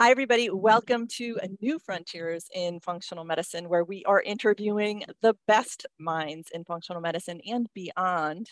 Hi, everybody. Welcome to a new frontiers in functional medicine, where we are interviewing the best minds in functional medicine and beyond.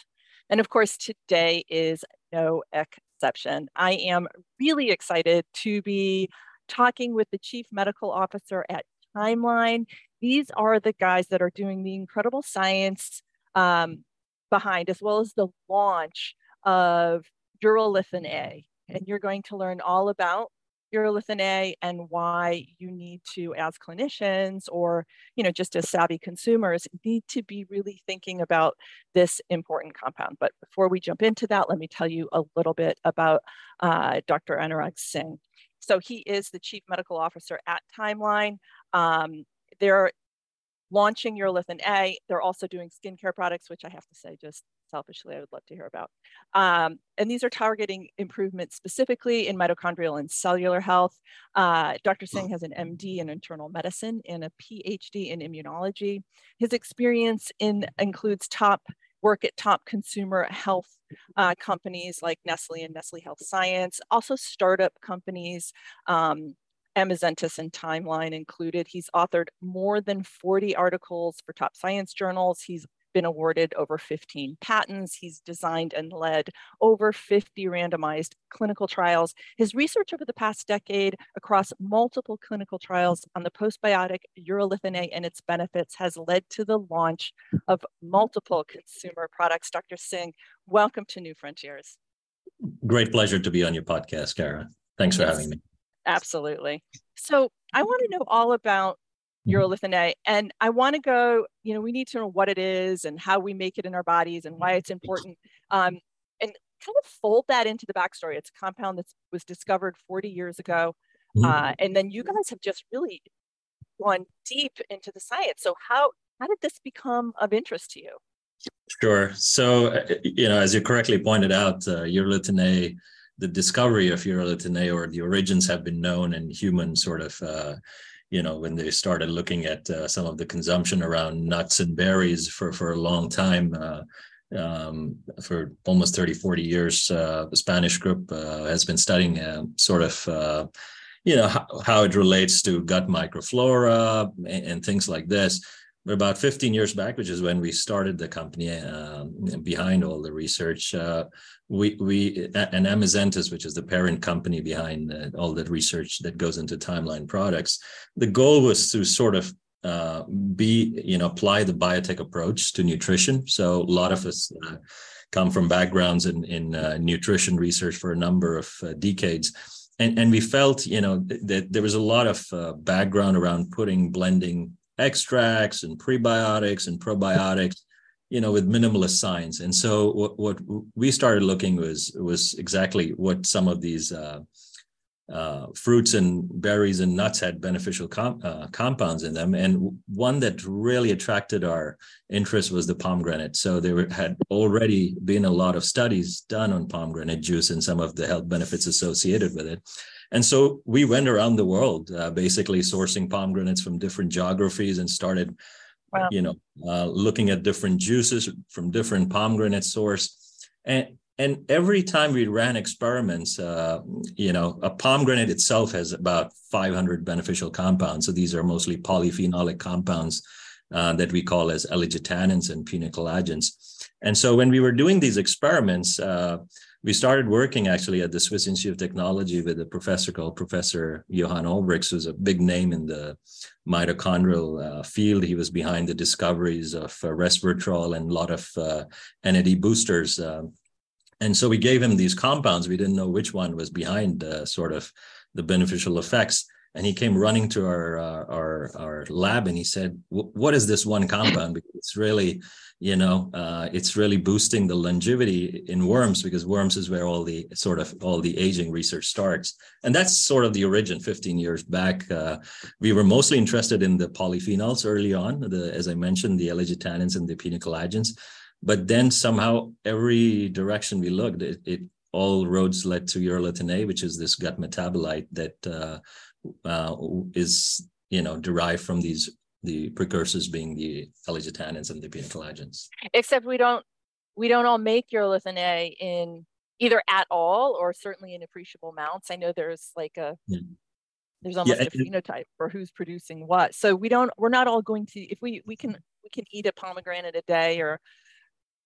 And of course, today is no exception. I am really excited to be talking with the Chief Medical Officer at Timeline. These are the guys that are doing the incredible science um, behind, as well as the launch of Urolithin A. And you're going to learn all about urolithin A and why you need to, as clinicians or you know just as savvy consumers, need to be really thinking about this important compound. But before we jump into that, let me tell you a little bit about uh, Dr. Anurag Singh. So he is the chief medical officer at Timeline. Um, they're launching urolithin A. They're also doing skincare products, which I have to say just selfishly I would love to hear about. Um, and these are targeting improvements specifically in mitochondrial and cellular health. Uh, Dr. Singh has an MD in internal medicine and a PhD in immunology. His experience in includes top work at top consumer health uh, companies like Nestle and Nestle Health Science, also startup companies, um, Amazentis and Timeline included. He's authored more than 40 articles for top science journals. He's been awarded over 15 patents. He's designed and led over 50 randomized clinical trials. His research over the past decade across multiple clinical trials on the postbiotic urolithin A and its benefits has led to the launch of multiple consumer products. Dr. Singh, welcome to New Frontiers. Great pleasure to be on your podcast, Kara. Thanks for having me. Absolutely. So I want to know all about. Urolithin A. And I want to go, you know, we need to know what it is and how we make it in our bodies and why it's important. Um, and kind of fold that into the backstory. It's a compound that was discovered 40 years ago. Mm-hmm. Uh, and then you guys have just really gone deep into the science. So how how did this become of interest to you? Sure. So, uh, you know, as you correctly pointed out, uh, urolithin A, the discovery of urolithin A or the origins have been known in human sort of uh, you know when they started looking at uh, some of the consumption around nuts and berries for for a long time uh, um, for almost 30 40 years uh, the spanish group uh, has been studying uh, sort of uh, you know how, how, it relates to gut microflora and, and, things like this about 15 years back which is when we started the company um, behind all the research we we and Amazentis, which is the parent company behind uh, all the research that goes into timeline products, the goal was to sort of uh, be you know apply the biotech approach to nutrition. So a lot of us uh, come from backgrounds in in uh, nutrition research for a number of uh, decades. And, and we felt, you know, that there was a lot of uh, background around putting blending extracts and prebiotics and probiotics you know with minimalist science. And so what, what we started looking was was exactly what some of these uh, uh, fruits and berries and nuts had beneficial com- uh, compounds in them. And one that really attracted our interest was the pomegranate. So there were, had already been a lot of studies done on pomegranate juice and some of the health benefits associated with it and so we went around the world uh, basically sourcing pomegranates from different geographies and started wow. you know, uh, looking at different juices from different pomegranate source. And, and every time we ran experiments, uh, you know, a pomegranate itself has about 500 beneficial compounds. So these are mostly polyphenolic compounds uh, that we call as ellagitannins and punicalagins. And so when we were doing these experiments, uh, we started working actually at the Swiss Institute of Technology with a professor called Professor Johan Auwerx, who's a big name in the mitochondrial uh, field. He was behind the discoveries of uh, resveratrol and a lot of uh, NAD boosters. Um, and so we gave him these compounds. We didn't know which one was behind uh, sort of the beneficial effects and he came running to our uh, our our lab and he said what is this one compound because it's really you know uh, it's really boosting the longevity in worms because worms is where all the sort of all the aging research starts. And that's sort of the origin 15 years back. Uh, we were mostly interested in the polyphenols early on the as i mentioned the ellagitannins and the punicalagins but then somehow every direction we looked it, it all roads led to urolithin A, which is this gut metabolite that uh, uh, is you know derived from these the precursors being the ellagitannins and the punicalagins. Except we don't we don't all make urolithin A in either at all or certainly in appreciable amounts. I know there's like a yeah. There's almost yeah, a phenotype for who's producing what. So we don't, we're not all going to, if we, we can, we can eat a pomegranate a day or,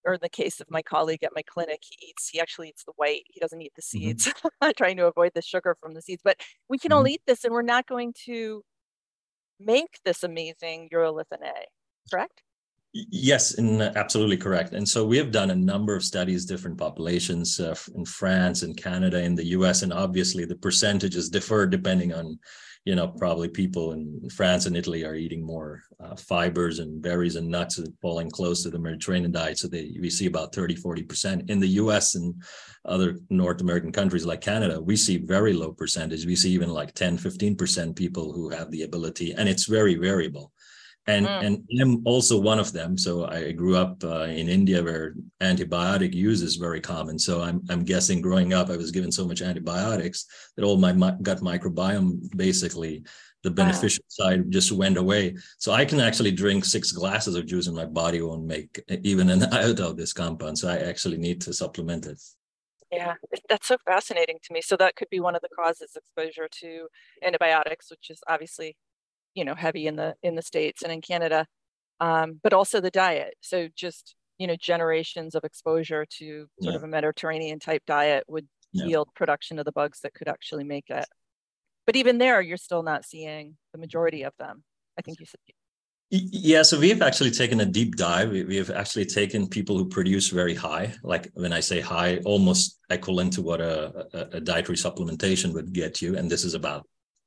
or in the case of my colleague at my clinic, he eats, he actually eats the white. He doesn't eat the mm-hmm. seeds, mm-hmm. trying to avoid the sugar from the seeds, but we can mm-hmm. all eat this and we're not going to make this amazing urolithin A, correct? Yes, and absolutely correct. And so we have done a number of studies, different populations uh, in France and Canada, in the US, and obviously the percentages differ depending on, you know, probably people in France and Italy are eating more uh, fibers and berries and nuts falling close to the Mediterranean diet. So they, we see about 30, 40%. In the US and other North American countries like Canada, we see very low percentage. We see even like 10, 15% people who have the ability, and it's very variable and mm. and I'm also one of them. So I grew up uh, in India where antibiotic use is very common. So I'm I'm guessing growing up I was given so much antibiotics that all my gut microbiome basically the beneficial wow. side just went away. So I can actually drink six glasses of juice and my body won't make even an iota of this compound. So I actually need to supplement it. Yeah, that's so fascinating to me. So that could be one of the causes exposure to antibiotics, which is obviously you know heavy in the in the states and in canada um, but also the diet so just you know generations of exposure to sort yeah. of a mediterranean type diet would yeah. yield production of the bugs that could actually make it but even there you're still not seeing the majority of them i think you said yeah, so we've actually taken a deep dive. We have actually taken people who produce very high, like when I say high, almost equivalent to what a, a, a dietary supplementation would get you. And this is about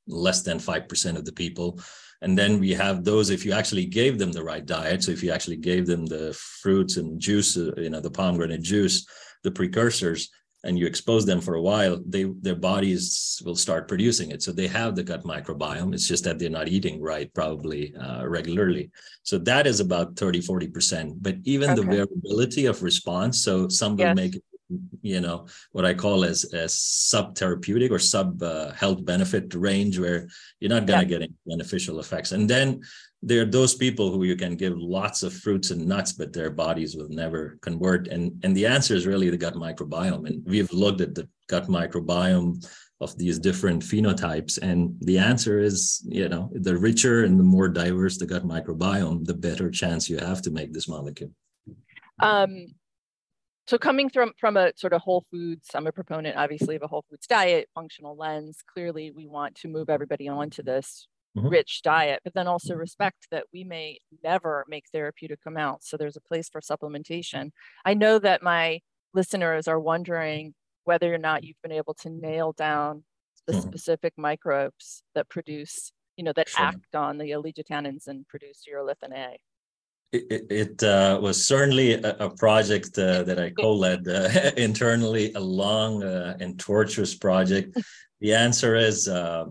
less than 5% of the people. And then we have those, if you actually gave them the right diet, so if you actually gave them the fruits and juice, uh, you know, the pomegranate juice, the precursors, and you expose them for a while, they their bodies will start producing it. So they have the gut microbiome. It's just that they're not eating right, probably uh, regularly. So that is about 30, 40%. But even okay. the variability of response, so some will yes. make it you know what I call as as sub therapeutic or sub uh, health benefit range where you're not going to yeah. get any beneficial effects. And then there are those people who you can give lots of fruits and nuts, but their bodies will never convert. And and the answer is really the gut microbiome. And we've looked at the gut microbiome of these different phenotypes and the answer is you know the richer and the more diverse the gut microbiome the better chance you have to make this molecule um, so coming from from a sort of whole foods i'm a proponent obviously of a whole foods diet functional lens clearly we want to move everybody onto this mm-hmm. rich diet but then also respect that we may never make therapeutic amounts so there's a place for supplementation i know that my listeners are wondering whether or not you've been able to nail down the mm-hmm. specific microbes that produce you know that sure. act on the ellagitannins and produce urolithin a it, it uh, was certainly a, a project uh, that I co-led uh, internally, a long uh, and torturous project. The answer is uh,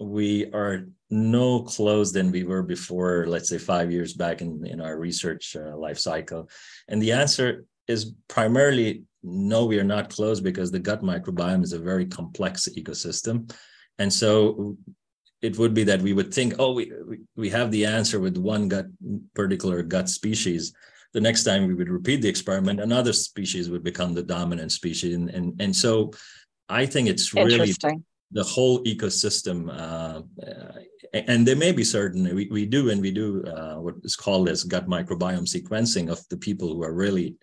we are no close than we were before, let's say five years back in, in our research uh, life cycle. And the answer is primarily no, we are not close because the gut microbiome is a very complex ecosystem. And so it would be that we would think, oh, we, we have the answer with one gut particular gut species. The next time we would repeat the experiment, another species would become the dominant species. And, and, and so I think it's really the whole ecosystem. Uh, and there may be certain, we, we do, and we do uh, what is called as gut microbiome sequencing of the people who are really,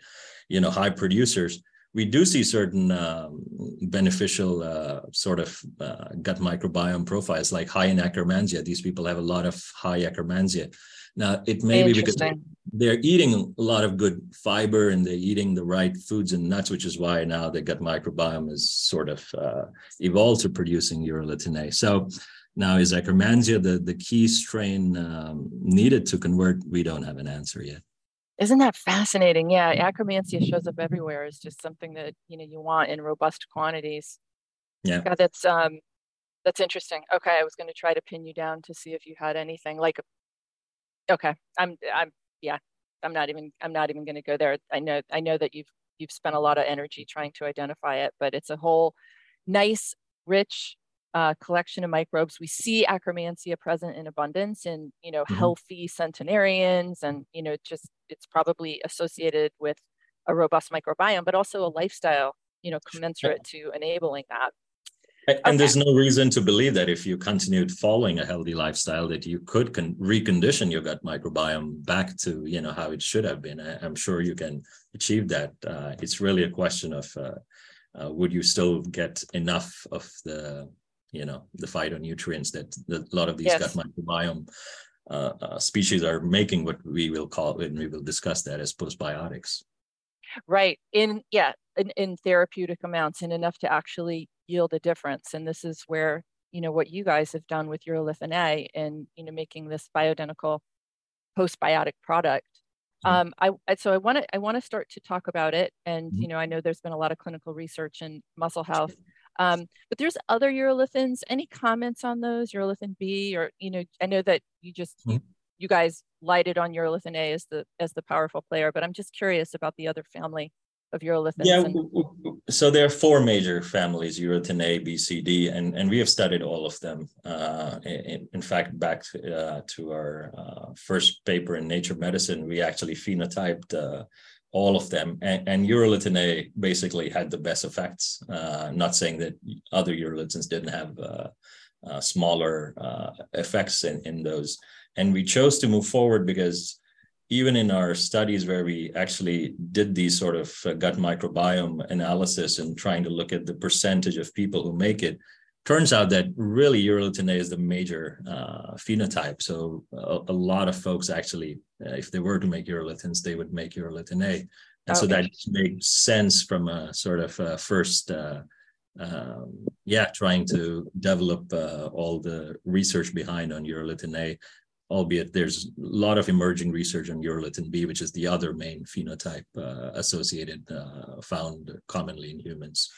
you know, high producers we do see certain um, beneficial uh, sort of uh, gut microbiome profiles, like high in Akkermansia. These people have a lot of high Akkermansia. Now, it may be because they're eating a lot of good fiber and they're eating the right foods and nuts, which is why now the gut microbiome is sort of uh, evolved to producing urolithin A. So now, is Akkermansia the, the key strain um, needed to convert? We don't have an answer yet. Isn't that fascinating? Yeah, akkermansia shows up everywhere. It's just something that you know you want in robust quantities. Yeah, God, that's um, that's interesting. Okay, I was going to try to pin you down to see if you had anything like. Okay, I'm I'm yeah, I'm not even I'm not even going to go there. I know I know that you've you've spent a lot of energy trying to identify it, but it's a whole nice, rich uh, collection of microbes. We see Akkermansia present in abundance in, you know, mm-hmm. healthy centenarians and, you know, just it's probably associated with a robust microbiome, but also a lifestyle, you know, commensurate to enabling that. And okay. there's no reason to believe that if you continued following a healthy lifestyle, that you could con- recondition your gut microbiome back to you know how it should have been. I, am sure you can achieve that. Uh, it's really a question of uh, uh, would you still get enough of the you know the phytonutrients that, that a lot of these yes. gut microbiome uh, uh, species are making what we will call and we will discuss that as postbiotics right in yeah in, in therapeutic amounts and enough to actually yield a difference and this is where you know what you guys have done with urolithin a and you know making this bioidentical postbiotic product mm-hmm. um, I, so I want to I want to start to talk about it, and mm-hmm. you know I know there's been a lot of clinical research in muscle health, um, but there's other urolithins. Any comments on those, urolithin B, or you know, I know that you just mm-hmm. you, you guys lighted on urolithin A as the as the powerful player, but I'm just curious about the other family of urolithins. Yeah, and... so there are four major families: urolithin A, B, C, D, and and we have studied all of them. Uh, in, in, fact, back uh, to our uh, first paper in Nature Medicine, we actually phenotyped uh, all of them. And, and A basically had the best effects. Uh, not saying that other urolithins didn't have uh, uh, smaller uh, effects in, in those. And we chose to move forward because even in our studies where we actually did these sort of uh, gut microbiome analysis and trying to look at the percentage of people who make it, turns out that really urolithin A is the major uh, phenotype. So a, a, lot of folks actually, uh, if they were to make urolithins, they would make urolithin A. And okay. so that makes sense from a sort of a first, uh, um, yeah, trying to develop uh, all the research behind on urolithin A, albeit there's a lot of emerging research on urolithin B, which is the other main phenotype uh, associated, uh, found commonly in humans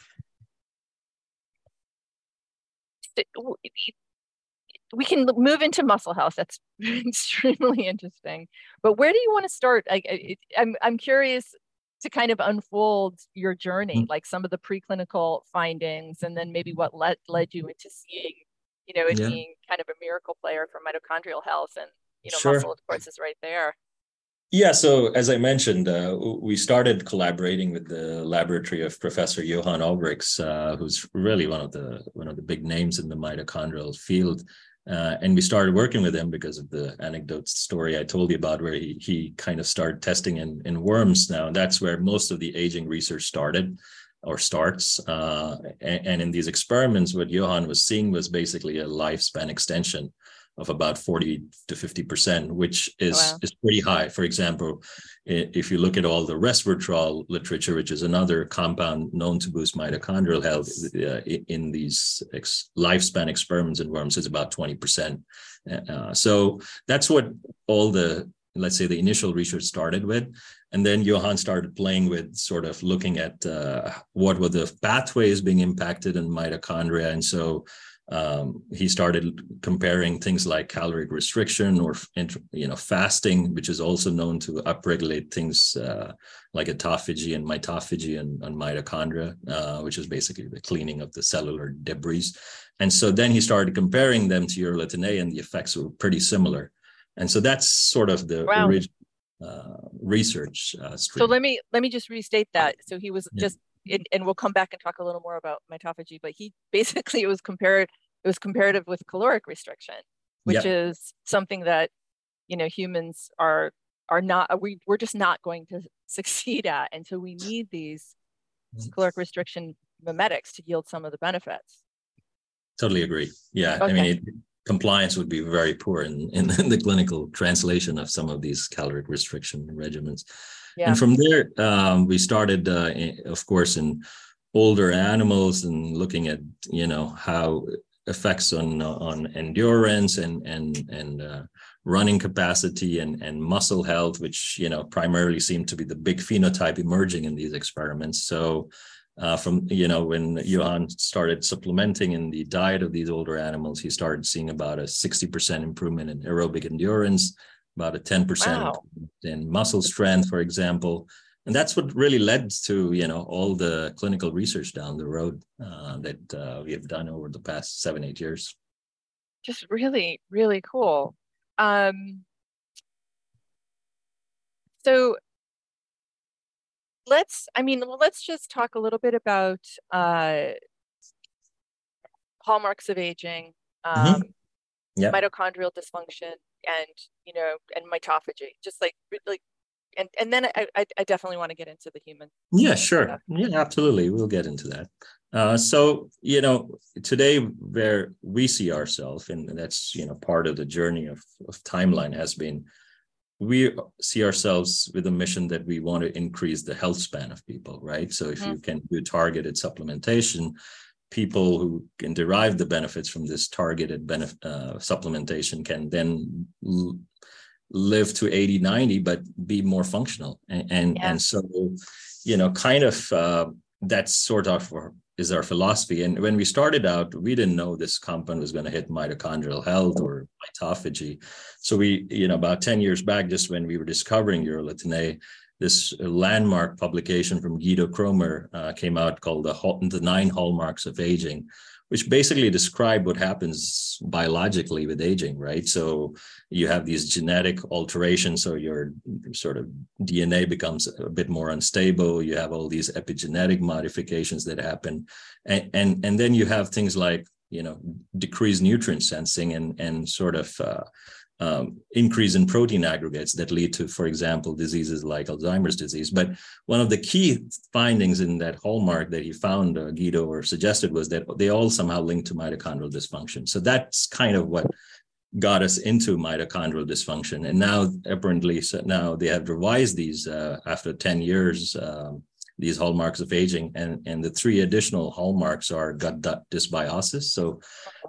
we can move into muscle health. That's extremely interesting. But where do you want to start? I, I'm I'm curious to kind of unfold your journey, mm-hmm. like some of the preclinical findings, and then maybe what led led you into seeing, you know, it yeah. being kind of a miracle player for mitochondrial health, and you know, sure. muscle of course is right there. Yeah, so as I mentioned, uh, we started collaborating with the laboratory of Professor Johan Auwerx, uh, who's really one of the one of the big names in the mitochondrial field. Uh, and we started working with him because of the anecdote story I told you about, where he he kind of started testing in in worms. Now that's where most of the aging research started or starts. Uh, and, and in these experiments, what Johan was seeing was basically a lifespan extension of about 40 to 50 percent, which is wow. is pretty high. For example, if you look at all the resveratrol literature, which is another compound known to boost mitochondrial health uh, in these ex- lifespan experiments in worms, is about 20 percent. Uh, so that's what all the let's say the initial research started with and then johan started playing with sort of looking at uh, what were the pathways being impacted in mitochondria and so um, he started comparing things like caloric restriction or you know fasting, which is also known to upregulate things uh, like autophagy and mitophagy and, and mitochondria, uh, which is basically the cleaning of the cellular debris. And so then he started comparing them to urolithin A, and the effects were pretty similar. And so that's sort of the wow. original uh, research uh, stream. So let me let me just restate that. So he was yeah. just and, and, we'll come back and talk a little more about mitophagy, but he basically it was compared it was comparative with caloric restriction, which yep. is something that you know humans are are not we we're just not going to succeed at, and so we need these caloric restriction mimetics to yield some of the benefits. Totally agree. Yeah, okay. I mean. It, compliance would be very poor in, in the clinical translation of some of these caloric restriction regimens. Yeah. And from there, um, we started, uh, in, of course, in older animals and looking at, you know, how effects on on endurance and and and uh, running capacity and and muscle health, which you know primarily seem to be the big phenotype emerging in these experiments. So. Uh, from you know when Johan started supplementing in the diet of these older animals, he started seeing about a 60% improvement in aerobic endurance, about a 10% wow. in muscle strength, for example. And that's what really led to, you know, all the clinical research down the road uh, that uh, we have done over the past seven, eight years. Just really, really cool. Um, so let's, I mean, let's just talk a little bit about uh, hallmarks of aging, mm-hmm. um, mm-hmm. mitochondrial dysfunction, and you know, and mitophagy. Just like like, and and then I I, I definitely want to get into the human. Yeah, sure. Stuff. Yeah, absolutely. We'll get into that. Uh, so you know, today where we see ourselves, and that's you know part of the journey of, of timeline has been we see ourselves with a mission that we want to increase the health span of people, right? So if mm-hmm. you can do targeted supplementation, people who can derive the benefits from this targeted benefit uh, supplementation can then l- live to 80 90 but be more functional and and, yeah. and so you know kind of uh, that's sort of is our philosophy. And when we started out, we didn't know this compound was going to hit mitochondrial health or mitophagy. So we, you know, about 10 years back, just when we were discovering urolithin A, this landmark publication from Guido Kroemer uh, came out called the, the Nine Hallmarks of Aging which basically describe what happens biologically with aging, right? So you have these genetic alterations, so your sort of DNA becomes a bit more unstable. You have all these epigenetic modifications that happen, and and, and then you have things like you know decreased nutrient sensing and and sort of uh, um, increase in protein aggregates that lead to, for example, diseases like Alzheimer's disease. But one of the key findings in that hallmark that he found, uh, Guido, or suggested was that they all somehow link to mitochondrial dysfunction. So that's kind of what got us into mitochondrial dysfunction. And now, apparently, so now they have revised these uh, after 10 years. Um, these hallmarks of aging. And and the three additional hallmarks are gut dysbiosis. So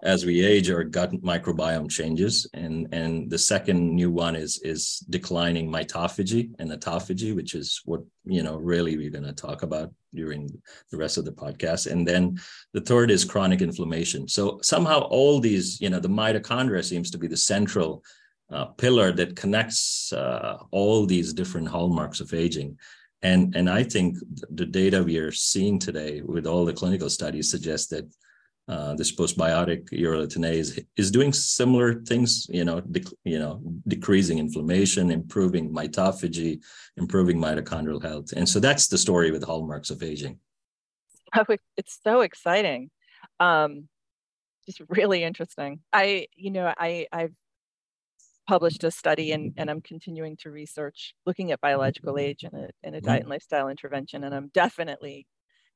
as we age our gut microbiome changes. And and the second new one is is declining mitophagy and autophagy which is what you know really we're going to talk about during the rest of the podcast. And then the third is chronic inflammation. So somehow all these you know the mitochondria seems to be the central uh, pillar that connects uh, all these different hallmarks of aging and and I think the data we are seeing today with all the clinical studies suggests that uh, this postbiotic urolithinase is doing similar things, you know, dec- you know, decreasing inflammation, improving mitophagy, improving mitochondrial health, and so that's the story with hallmarks of aging. Oh, it's so exciting, um, just really interesting. I, you know, I I've published a study and, and I'm continuing to research looking at biological age and a, and a mm-hmm. diet and lifestyle intervention. And I'm definitely,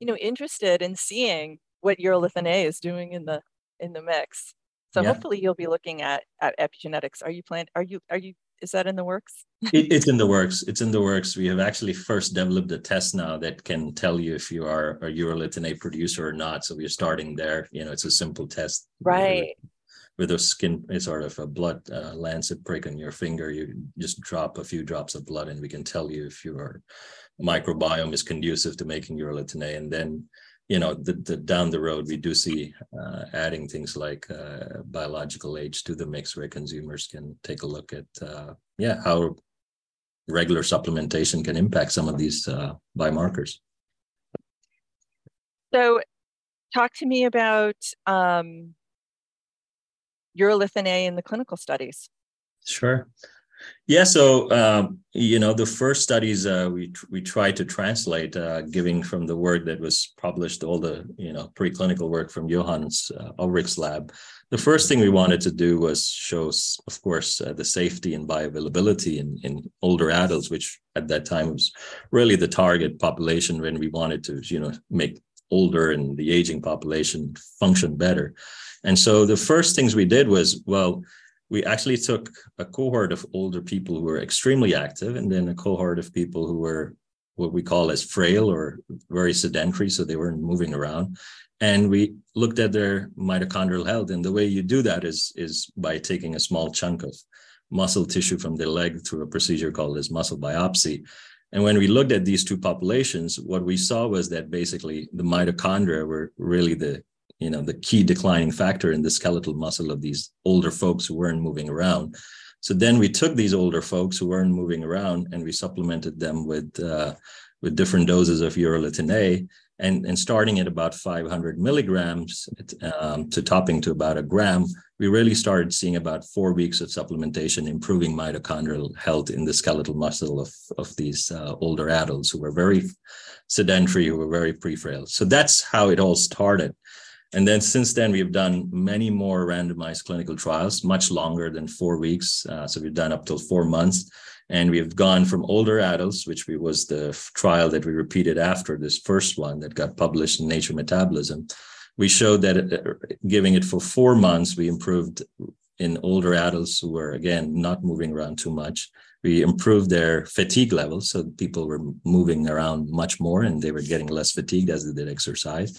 you know, interested in seeing what urolithin A is doing in the in the mix. So yeah. hopefully you'll be looking at, at epigenetics. Are you plan are you are you is that in the works? it, it's in the works. It's in the works. We have actually first developed a test now that can tell you if you are a urolithin A producer or not. So we're starting there. You know, it's a simple test. Right with a skin sort of a blood uh, lancet prick on your finger you just drop a few drops of blood and we can tell you if your microbiome is conducive to making urolithin A and then you know the, the down the road we do see uh, adding things like uh, biological age to the mix where consumers can take a look at uh, yeah how regular supplementation can impact some of these uh, biomarkers. So talk to me about um, urolithin A in the clinical studies? Sure. Yeah, so um, you know the first studies uh, we we tried to translate, uh, giving from the work that was published, all the you know preclinical work from Johan's uh, Ulrich's lab. The first thing we wanted to do was show, of course, uh, the safety and bioavailability in, in older adults, which at that time was really the target population when we wanted to you know make older and the aging population function better. And so the first things we did was, well, we actually took a cohort of older people who were extremely active and then a cohort of people who were what we call as frail or very sedentary, so they weren't moving around. And we looked at their mitochondrial health. And the way you do that is, is by taking a small chunk of muscle tissue from the leg through a procedure called as muscle biopsy. And when we looked at these two populations, what we saw was that basically the mitochondria were really the you know the key declining factor in the skeletal muscle of these older folks who weren't moving around so then we took these older folks who weren't moving around and we supplemented them with uh, with different doses of urolithin A and, and starting at about 500 milligrams um, to topping to about a gram, we really started seeing about four weeks of supplementation improving mitochondrial health in the skeletal muscle of, of these uh, older adults who were very sedentary, who were very pre-frail. So that's how it all started. And then since then, we've done many more randomized clinical trials, much longer than four weeks. Uh, so we've done up till four months. And we've gone from older adults, which we, was the trial that we repeated after this first one that got published in Nature Metabolism. We showed that uh, giving it for four months, we improved in older adults who were, again, not moving around too much. We improved their fatigue levels. So people were moving around much more and they were getting less fatigued as they did exercise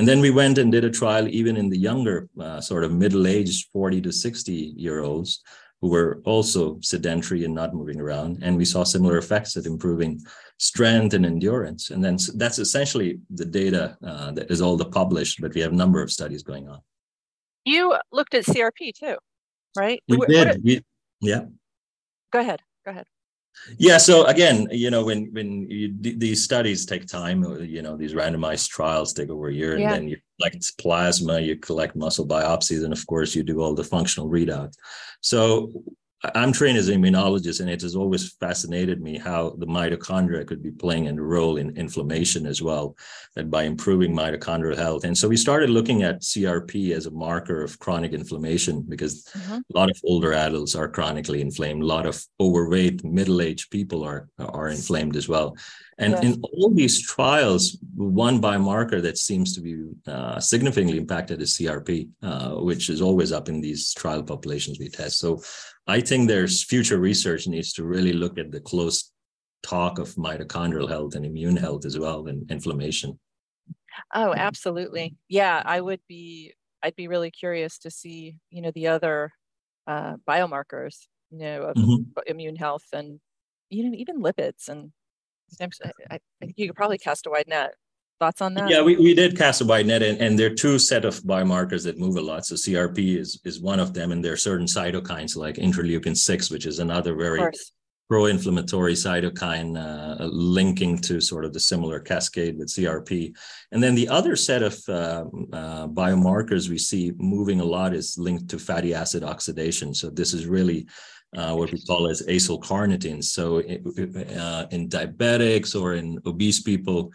and then we went and did a trial even in the younger, uh, sort of middle aged 40 to 60 year olds who were also sedentary and not moving around. And we saw similar effects at improving strength and endurance. And then that's essentially the data uh, that is all the published, but we have a number of studies going on. You looked at CRP too, right? We did. we, yeah. Go ahead. Go ahead. Yeah. So again, you know, when when you, these studies take time, uh, you know, these randomized trials take over a year, and then you collect plasma, you collect muscle biopsies, and of course, you do all the functional readout. So I'm trained as an immunologist, and it has always fascinated me how the mitochondria could be playing a role in inflammation as well, that by improving mitochondrial health. And so we started looking at CRP as a marker of chronic inflammation because mm-hmm. a lot of older adults are chronically inflamed. A lot of overweight, middle-aged people are are inflamed as well. And yes. in all these trials, one biomarker that seems to be uh, significantly impacted is CRP, uh, which is always up in these trial populations we test. So I think there's future research needs to really look at the close talk of mitochondrial health and immune health as well and inflammation. Oh, absolutely. Yeah, I would be I'd be really curious to see, you know, the other uh, biomarkers, you know, of mm-hmm. immune health and you know, even lipids and I, I think you could probably cast a wide net. Thoughts on that? Yeah, we, we did cast a wide net, and, and there are two set of biomarkers that move a lot. So CRP is is one of them, and there are certain cytokines like interleukin six, which is another very pro-inflammatory cytokine uh, linking to sort of the similar cascade with CRP. And then the other set of uh, uh, biomarkers we see moving a lot is linked to fatty acid oxidation. So this is really uh, what we call as acylcarnitine. So uh, in diabetics or in obese people,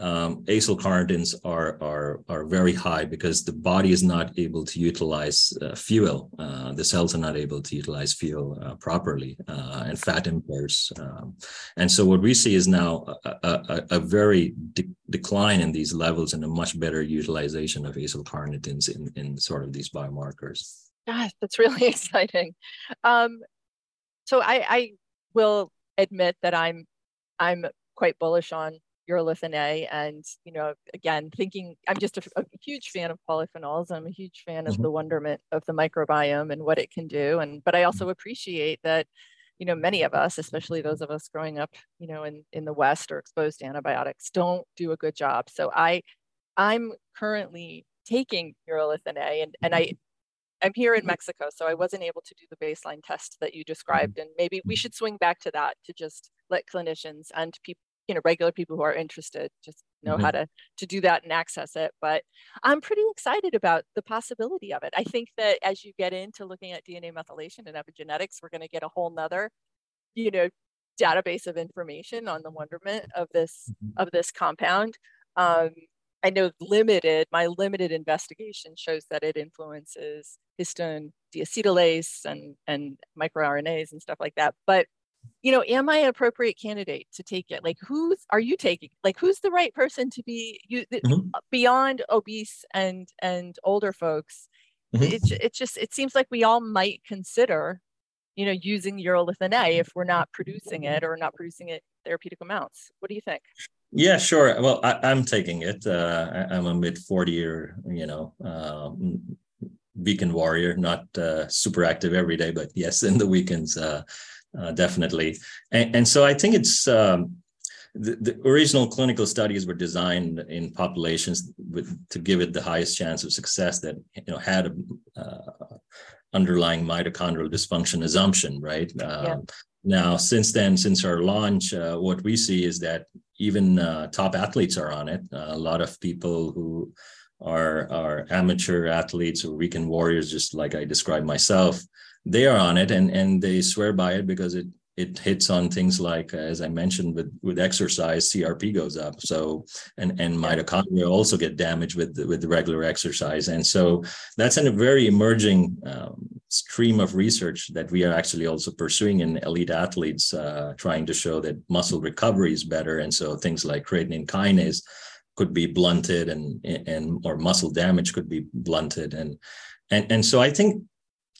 um, acylcarnitines are, are, are very high because the body is not able to utilize uh, fuel. Uh, the cells are not able to utilize fuel uh, properly, uh, and fat impairs. Um, and so what we see is now a, a, a very de- decline in these levels and a much better utilization of acylcarnitines in, in sort of these biomarkers. Gosh, that's really exciting. Um, so I, I will admit that I'm I'm quite bullish on urolithin A, and you know, again, thinking I'm just a, a huge fan of polyphenols. I'm a huge fan of mm-hmm. the wonderment of the microbiome and what it can do, and but I also mm-hmm. appreciate that you know many of us especially those of us growing up you know in in the west or exposed to antibiotics don't do a good job so i i'm currently taking urolithin a and and i I'm here in mm-hmm. Mexico, so I wasn't able to do the baseline test that you mm-hmm. described. And maybe we mm-hmm. should swing back to that to just let clinicians and people, you know, regular people who are interested just know mm-hmm. how to to do that and access it. But I'm pretty excited about the possibility of it. I think that as you get into looking at DNA methylation and epigenetics, we're going to get a whole nother, you know, database of information on the wonderment of this of this compound. Um, I know limited, my limited investigation shows that it influences histone deacetylase and, and microRNAs and stuff like that. But, you know, am I an appropriate candidate to take it? Like, who's are you taking? Like, who's the right person to be you, mm-hmm. beyond obese and and older folks? Mm-hmm. It, it just it seems like we all might consider, you know, using urolithin A if we're not producing it or not producing it therapeutic amounts. What do you think? Yeah, sure. Well, I, am taking it. Uh, I'm a mid 40 year, you know, uh, weekend warrior, not uh, super active every day, but yes, in the weekends, uh, uh, definitely. And, and, so I think it's um, the, the, original clinical studies were designed in populations with, to give it the highest chance of success that you know had a uh, underlying mitochondrial dysfunction assumption, right? Yeah. Um, now, since then, since our launch, uh, what we see is that even uh, top athletes are on it. Uh, a lot of people who are are amateur athletes or weekend warriors, just like I described myself, they are on it and and they swear by it because it it hits on things like, as I mentioned, with with exercise, CRP goes up. So and and mitochondria also get damaged with with regular exercise, and so that's a very emerging um, stream of research that we are actually also pursuing in elite athletes, uh, trying to show that muscle recovery is better, and so things like creatine kinase could be blunted, and and or muscle damage could be blunted, and and and so I think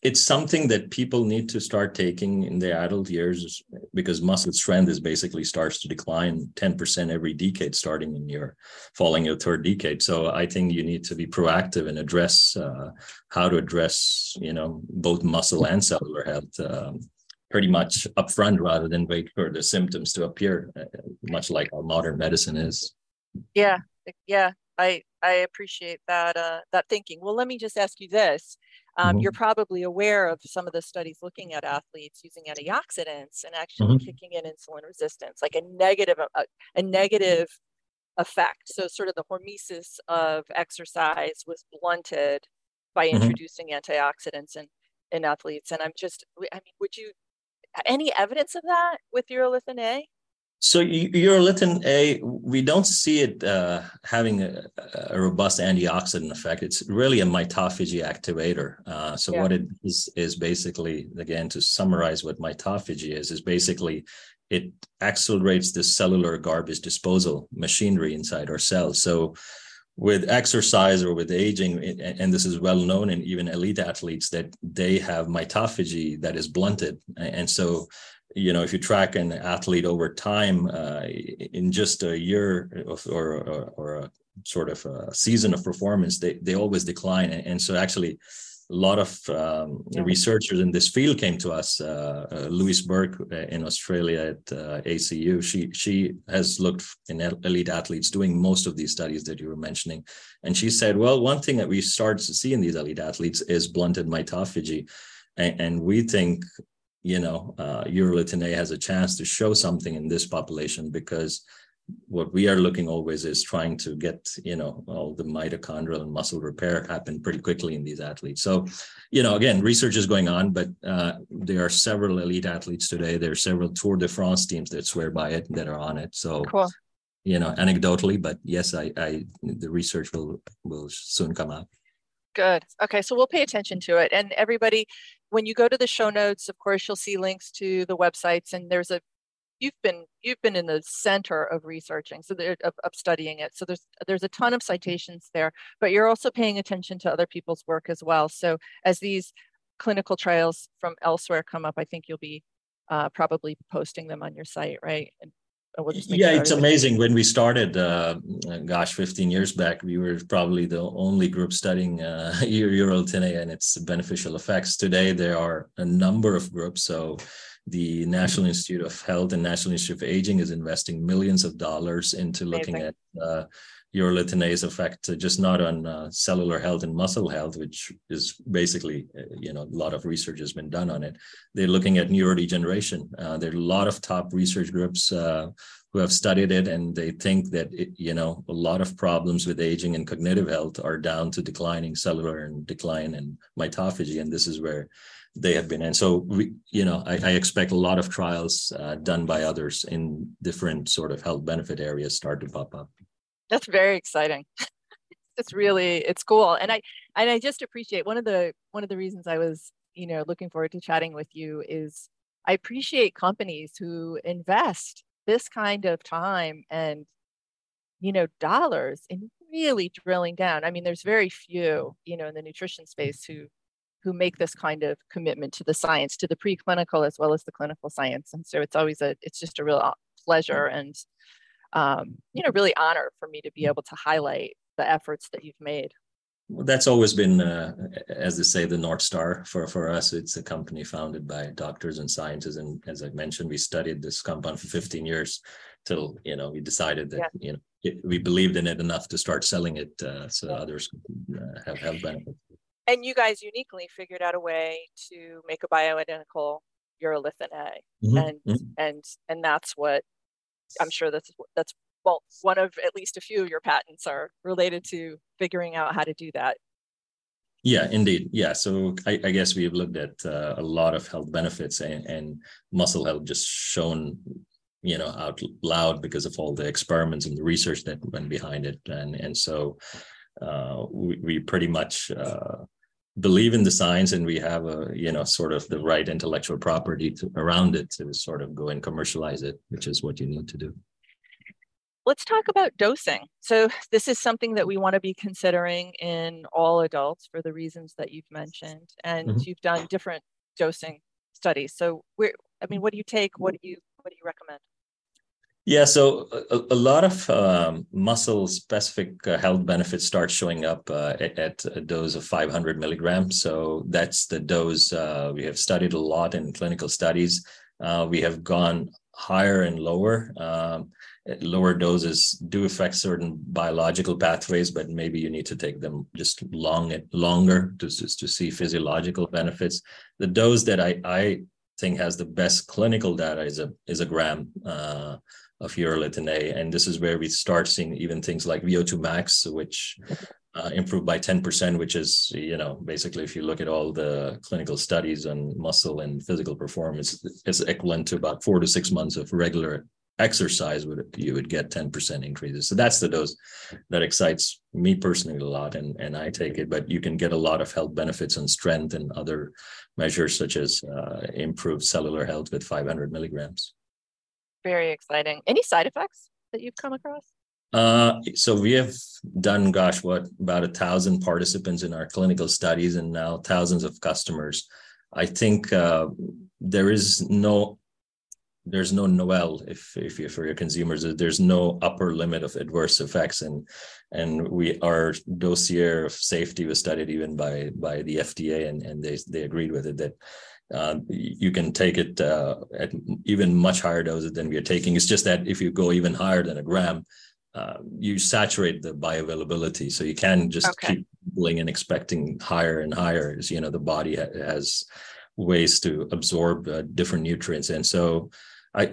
it's something that people need to start taking in their adult years because muscle strength is basically starts to decline 10% every decade starting in your falling your third decade. So i think you need to be proactive and address uh, how to address you know both muscle and cellular health um, pretty much upfront rather than wait for the symptoms to appear uh, much like our modern medicine is. Yeah. Yeah. I i appreciate that uh, that thinking. Well let me just ask you this um, mm-hmm. You're probably aware of some of the studies looking at athletes using antioxidants and actually mm-hmm. kicking in insulin resistance, like a negative a, a negative effect. So sort of the hormesis of exercise was blunted by mm-hmm. introducing antioxidants in in athletes. And I'm just, I mean, would you any evidence of that with urolithin A? So urolithin A, we don't see it uh, having a, a, robust antioxidant effect. It's really a mitophagy activator. Uh, so yeah. what it is is basically, again, to summarize what mitophagy is, is basically it accelerates the cellular garbage disposal machinery inside our cells. So with exercise or with aging, and this is well known in even elite athletes that they have mitophagy that is blunted, and so you know if you track an athlete over time uh, in just a year of, or, or, or a sort of a season of performance they they always decline and, and so actually a lot of um, yeah. researchers in this field came to us. Uh, uh, Louise Burke uh, in Australia at uh, ACU, she she has looked in elite athletes doing most of these studies that you were mentioning, and she said, well, one thing that we started to see in these elite athletes is blunted mitophagy, and we think you know, uh, has a chance to show something in this population because what we are looking always is trying to get, you know, all the mitochondrial and muscle repair happen pretty quickly in these athletes. So, you know, again, research is going on, but uh, there are several elite athletes today. There are several Tour de France teams that swear by it that are on it. So, cool. you know, anecdotally, but yes, I, I, the research will will soon come out. Good. Okay, so we'll pay attention to it. And everybody, when you go to the show notes, of course, you'll see links to the websites. And there's a you've been you've been in the center of researching, so there, of, of studying it. So there's there's a ton of citations there, but you're also paying attention to other people's work as well. So as these clinical trials from elsewhere come up, I think you'll be uh, probably posting them on your site, right? And yeah, it's amazing. When we started, uh, gosh, 15 years back, we were probably the only group studying uh, urolithin and its beneficial effects. Today, there are a number of groups. So, the National Institute of Health and National Institute of Aging is investing millions of dollars into looking amazing. at uh, urolithin A's effect just not on uh, cellular health and muscle health, which is basically, uh, you know, a lot of research has been done on it. They're looking at neurodegeneration. Uh, there are a lot of top research groups uh, who have studied it, and they think that, it, you know, a lot of problems with aging and cognitive health are down to declining cellular and decline in mitophagy. And this is where they have been. And so we, you know, I, I expect a lot of trials uh, done by others in different sort of health benefit areas start to pop up. That's very exciting. it's really it's cool, and I and I just appreciate one of the one of the reasons I was you know looking forward to chatting with you is I appreciate companies who invest this kind of time and you know dollars in really drilling down. I mean, there's very few you know in the nutrition space who who make this kind of commitment to the science, to the preclinical as well as the clinical science. And so it's always a, it's just a real uh, pleasure and um, you know, really honor for me to be able to highlight the efforts that you've made. Well, that's always been, uh, as they say, the North Star for, for us. It's a company founded by doctors and scientists. And as I mentioned, we studied this compound for 15 years till, you know, we decided that, yeah. you know, it, we believed in it enough to start selling it uh, so yeah. others uh, have health benefits. And you guys uniquely figured out a way to make a bioidentical urolithin A. Mm-hmm. And, mm-hmm. and, and that's what I'm sure that's that's well one of at least a few of your patents are related to figuring out how to do that. Yeah, indeed. Yeah. So I, I guess we've looked at uh, a lot of health benefits and, and muscle health just shown, you know, out loud because of all the experiments and the research that went behind it. And, and so uh, we, we pretty much uh, believe in the science and we have a, you know, sort of the right intellectual property to, around it to sort of go and commercialize it, which is what you need to do let's talk about dosing. So this is something that we want to be considering in all adults for the reasons that you've mentioned, and mm-hmm. you've done different dosing studies. So where, I mean, what do you take? What do you what do you recommend? Yeah, so a, a lot of um, muscle specific uh, health benefits start showing up uh, at, at, a dose of 500 milligrams. So that's the dose uh, we have studied a lot in clinical studies. Uh, we have gone higher and lower. Um, lower doses do affect certain biological pathways, but maybe you need to take them just long longer to just to see physiological benefits. The dose that I I think has the best clinical data is a is a gram uh, of urolithin A, and this is where we start seeing even things like VO2 max, which uh, improved by 10%, which is, you know, basically if you look at all the clinical studies on muscle and physical performance, it's equivalent to about four to six months of regular exercise would you would get 10% increases. So that's the dose that excites me personally a lot and and i take it. But you can get a lot of health benefits and strength and other measures such as uh, improved cellular health with 500 milligrams very exciting. Any side effects that you've come across? Uh, so we have done, gosh, what about a thousand participants in our clinical studies, and now thousands of customers. I think uh, there is no there's no NOAEL if if you, for your consumers there's no upper limit of adverse effects. And and we our dossier of safety was studied even by by the FDA and and they they agreed with it that uh, you can take it uh, at even much higher doses than we are taking. It's just that if you go even higher than a gram, uh, you saturate the bioavailability, so you can just okay. keep pulling and expecting higher and higher. As you know, the body ha- has ways to absorb uh, different nutrients, and so I,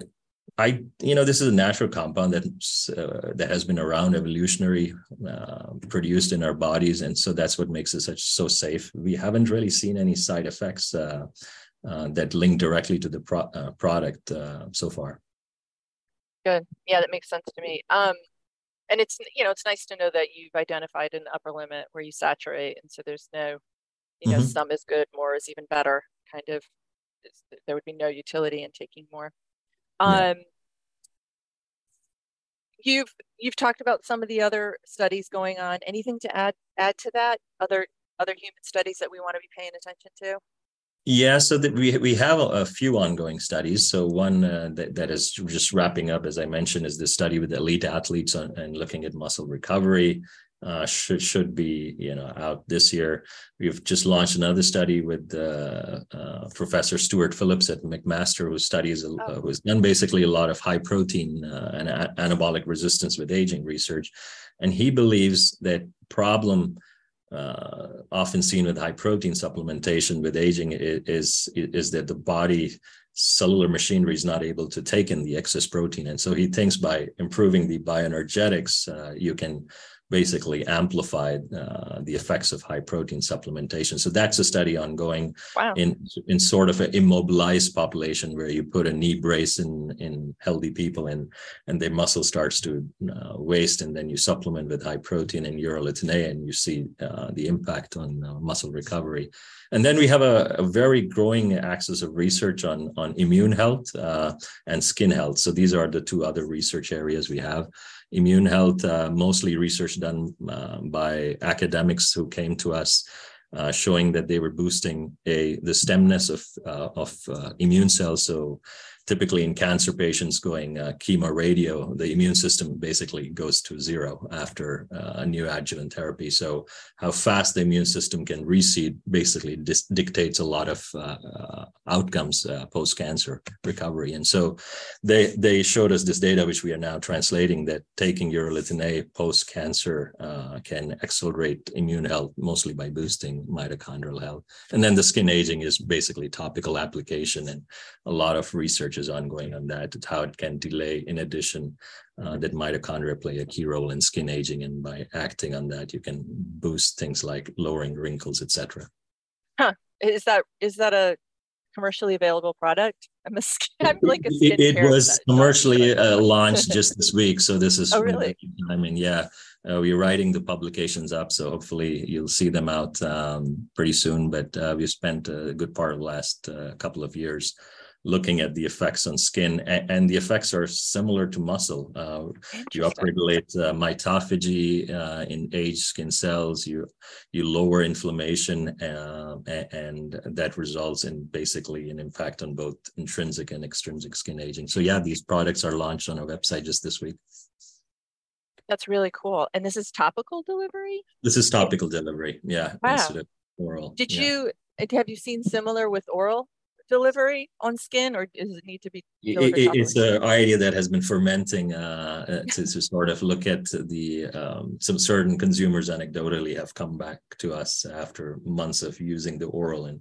I, you know, this is a natural compound that uh, that has been around evolutionary, uh, produced in our bodies, and so that's what makes it such so safe. We haven't really seen any side effects uh, that link directly to the pro- uh, product uh, so far. Good, yeah, that makes sense to me. Um, and it's you know it's nice to know that you've identified an upper limit where you saturate, and so there's no, you know, mm-hmm. some is good, more is even better. Kind of, there would be no utility in taking more. Um, You've you've talked about some of the other studies going on. Anything to add add to that? Other other human studies that we want to be paying attention to? Yeah, so that we we have a, a few ongoing studies. So one uh, that that is just wrapping up, as I mentioned, is the study with elite athletes on, and looking at muscle recovery uh, should should be you know out this year. We've just launched another study with uh, uh, Professor Stuart Phillips at McMaster, who studies oh. Uh, who's done basically a lot of high protein uh, and a- anabolic resistance with aging research, and he believes that problem. Uh, often seen with high protein supplementation with aging is, is that the body cellular machinery is not able to take in the excess protein. And so he thinks by improving the bioenergetics, uh, you can basically amplified uh, the effects of high protein supplementation. So that's a study ongoing wow. in in sort of an immobilized population where you put a knee brace in in healthy people and and their muscle starts to uh, waste, and then you supplement with high protein and urolithin A, and you see uh, the impact on uh, muscle recovery. And then we have a, a, very growing axis of research on on immune health uh, and skin health. So these are the two other research areas we have immune health, uh, mostly research done uh, by academics who came to us uh, showing that they were boosting a the stemness of uh, of uh, immune cells. So typically in cancer patients going uh, chemo radio, the immune system basically goes to zero after uh, a neoadjuvant therapy. So how fast the immune system can reseed basically dis- dictates a lot of uh outcomes uh, post cancer recovery. And so they they showed us this data, which we are now translating, that taking urolithin A post cancer uh, can accelerate immune health, mostly by boosting mitochondrial health. And then the skin aging is basically topical application and a lot of research research is ongoing on that, how it can delay, in addition, uh, that mitochondria play a key role in skin aging. And by acting on that, you can boost things like lowering wrinkles, etc. Huh. Is that is that a commercially available product? I'm, a, I'm like a skin It, it was commercially uh, launched just this week, so this is. Oh, really? I mean, yeah, uh, we're writing the publications up, so hopefully you'll see them out um, pretty soon. But uh, we've spent a good part of the last uh, couple of years looking at the effects on skin, and, and the effects are similar to muscle. Uh, you upregulate uh, mitophagy uh, in aged skin cells. You you lower inflammation, uh, and that results in basically an impact on both intrinsic and extrinsic skin aging. So yeah, these products are launched on our website just this week. That's really cool. And this is topical delivery? This is topical delivery. Yeah. Wow. Instead of oral. Did yeah. you have you seen similar with oral delivery on skin or does it need to be it, it's an idea that has been fermenting uh, uh, to, to, sort of look at the um, some certain consumers anecdotally have come back to us after months of using the oral and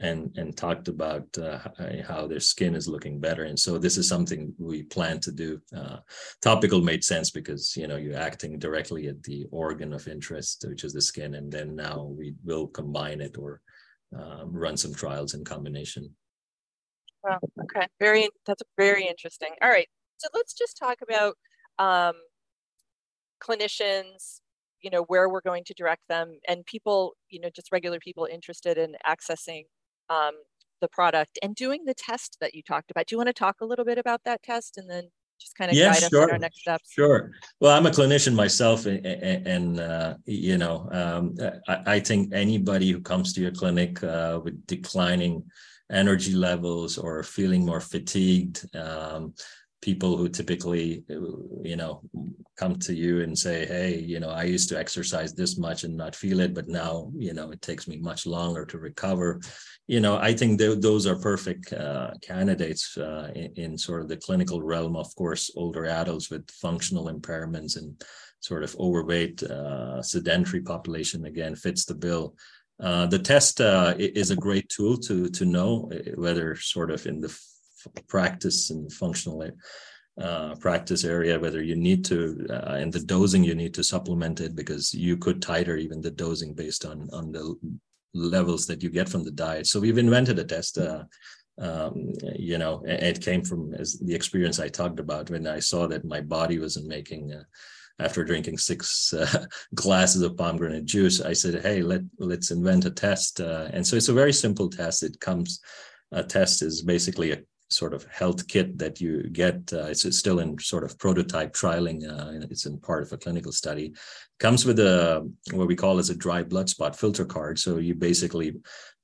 and and talked about uh, how their skin is looking better. And so this is something we plan to do. Uh, topical made sense because you know you're acting directly at the organ of interest which is the skin and then now we will combine it or um, run some trials in combination. Well okay. Very that's very interesting. All right so let's just talk about um, clinicians you know where we're going to direct them and people you know just regular people interested in accessing um, the product and doing the test that you talked about. Do you want to talk a little bit about that test and then just kind of yeah, guide sure. us our next steps? Sure. Well, I'm a clinician myself, and, and uh, you know, um, I, I, think anybody who comes to your clinic uh, with declining energy levels or feeling more fatigued. Um, people who typically you know come to you and say hey you know i used to exercise this much and not feel it but now you know it takes me much longer to recover. You know i think th- those are perfect uh, candidates uh, in, in, sort of the clinical realm. Of course older adults with functional impairments and sort of overweight uh, sedentary population again fits the bill. Uh, the test uh, is a great tool to to know uh, whether sort of in the practice and functional uh, practice area, whether you need to, uh, and the dosing you need to supplement it because you could titrate even the dosing based on on the levels that you get from the diet. So we've invented a test. Uh, um, you know, it came from as the experience I talked about when I saw that my body wasn't making. Uh, after drinking six uh, glasses of pomegranate juice, I said, "Hey, let let's invent a test." Uh, and so it's a very simple test. It comes a test is basically a sort of health kit that you get. Uh, it's, it's, still in sort of prototype trialing. Uh, it's in part of a clinical study. Comes with a what we call as a dry blood spot filter card. So you basically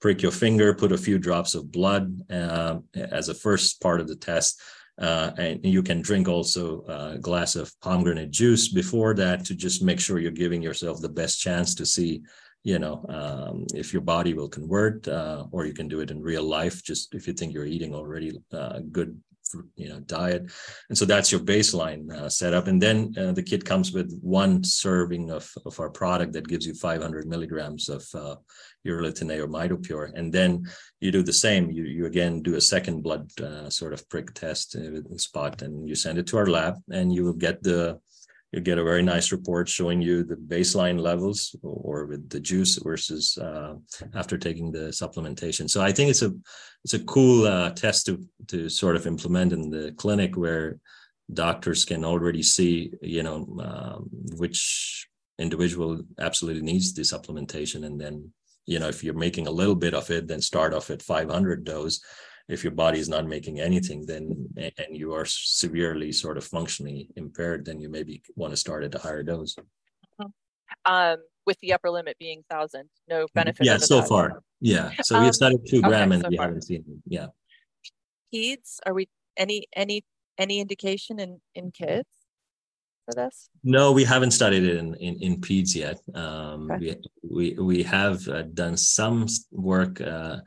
prick your finger, put a few drops of blood uh, as a first part of the test. Uh, and you can drink also a glass of pomegranate juice before that to just make sure you're giving yourself the best chance to see you know um, if your body will convert uh, or you can do it in real life just if you think you're eating already uh, good you know diet. And so that's your baseline uh, setup. And then uh, the kit comes with one serving of, of our product that gives you 500 milligrams of uh, urolithin or mitopure. And then you do the same. You, you again do a second blood uh, sort of prick test uh, spot and you send it to our lab and you will get the you get a very nice report showing you the baseline levels or with the juice versus uh, after taking the supplementation. So I think it's a it's a cool uh, test to to sort of implement in the clinic where doctors can already see you know um, which individual absolutely needs the supplementation and then you know if you're making a little bit of it then start off at 500 dose if your body is not making anything then and you are severely sort of functionally impaired then you maybe want to start at a higher dose mm-hmm. um, with the upper limit being thousand no benefit yeah so that. far yeah so um, we've started two gram okay, and so we far. haven't seen yeah kids are we any any any indication in in kids for this no we haven't studied it in in, in peds yet um, okay. we, we we have uh, done some work uh,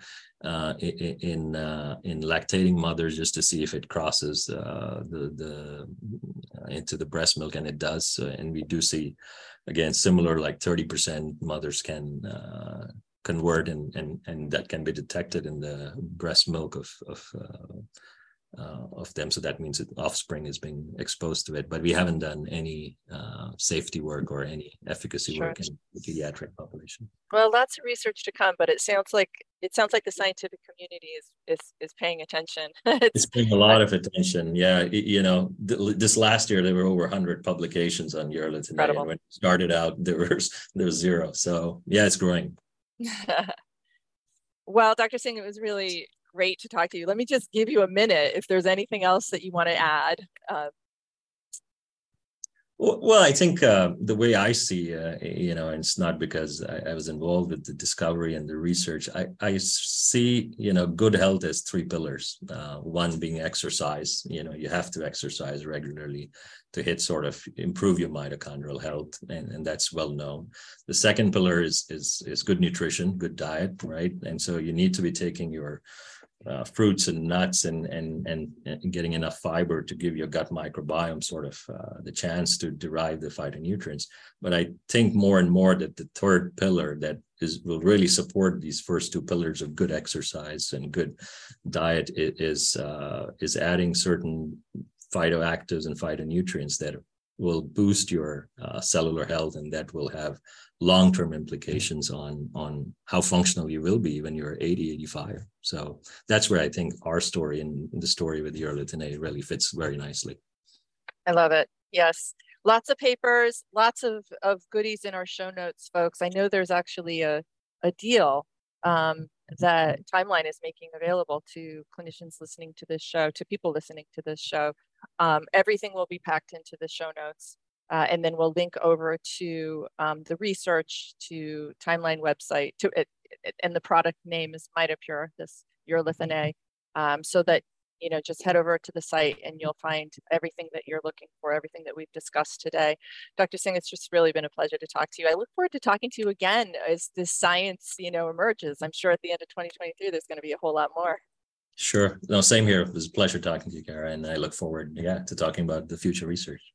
uh, in uh, in lactating mothers just to see if it crosses uh, the the uh, into the breast milk, and it does. and we do see again similar, like thirty percent mothers can uh, convert, and and and that can be detected in the breast milk of of uh, of them. So that means that offspring is being exposed to it. But we haven't done any uh, safety work or any efficacy sure. work in the pediatric population. Well, lots of research to come, but it sounds like it sounds like the scientific community is is is paying attention. it's, it's paying a lot of attention. Yeah, you know, th- this last year there were over 100 publications on urolithin. Incredible. And when it started out, there was there was zero. So yeah, it's growing. well, Dr. Singh, it was really great to talk to you. Let me just give you a minute if there's anything else that you want to add. Uh, well, I think uh, the way I see, uh, you know, and it's not because I, I, was involved with the discovery and the research. I, I see, you know, good health as three pillars. Uh, one being exercise. You know, you have to exercise regularly to hit sort of improve your mitochondrial health, and, and that's well known. The second pillar is is is good nutrition, good diet, right? And so you need to be taking your uh, fruits and nuts and, and, and and getting enough fiber to give your gut microbiome sort of uh, the chance to derive the phytonutrients. But I think more and more that the third pillar that is will really support these first two pillars of good exercise and good diet is uh, is adding certain phytoactives and phytonutrients that will boost your uh, cellular health and that will have long-term implications on on how functional you will be when you're 80 85 so that's where i think our story and the story with A really fits very nicely. I love it. Yes. Lots of papers lots of of goodies in our show notes folks. I know there's actually a a deal um, that timeline is making available to clinicians listening to this show to people listening to this show. Um, everything will be packed into the show notes. Uh, and then we'll link over to um, the research, to Timeline website, to it, it, and the product name is MitoPure, this urolithin A, um, so that you know just head over to the site and you'll find everything that you're looking for, everything that we've discussed today. Dr. Singh, it's just really been a pleasure to talk to you. I look forward to talking to you again as this science, you know, emerges. I'm sure at the end of 2023, there's going to be a whole lot more. Sure. No, same here. It was a pleasure talking to you, Kara, and I look forward, yeah, to talking about the future research.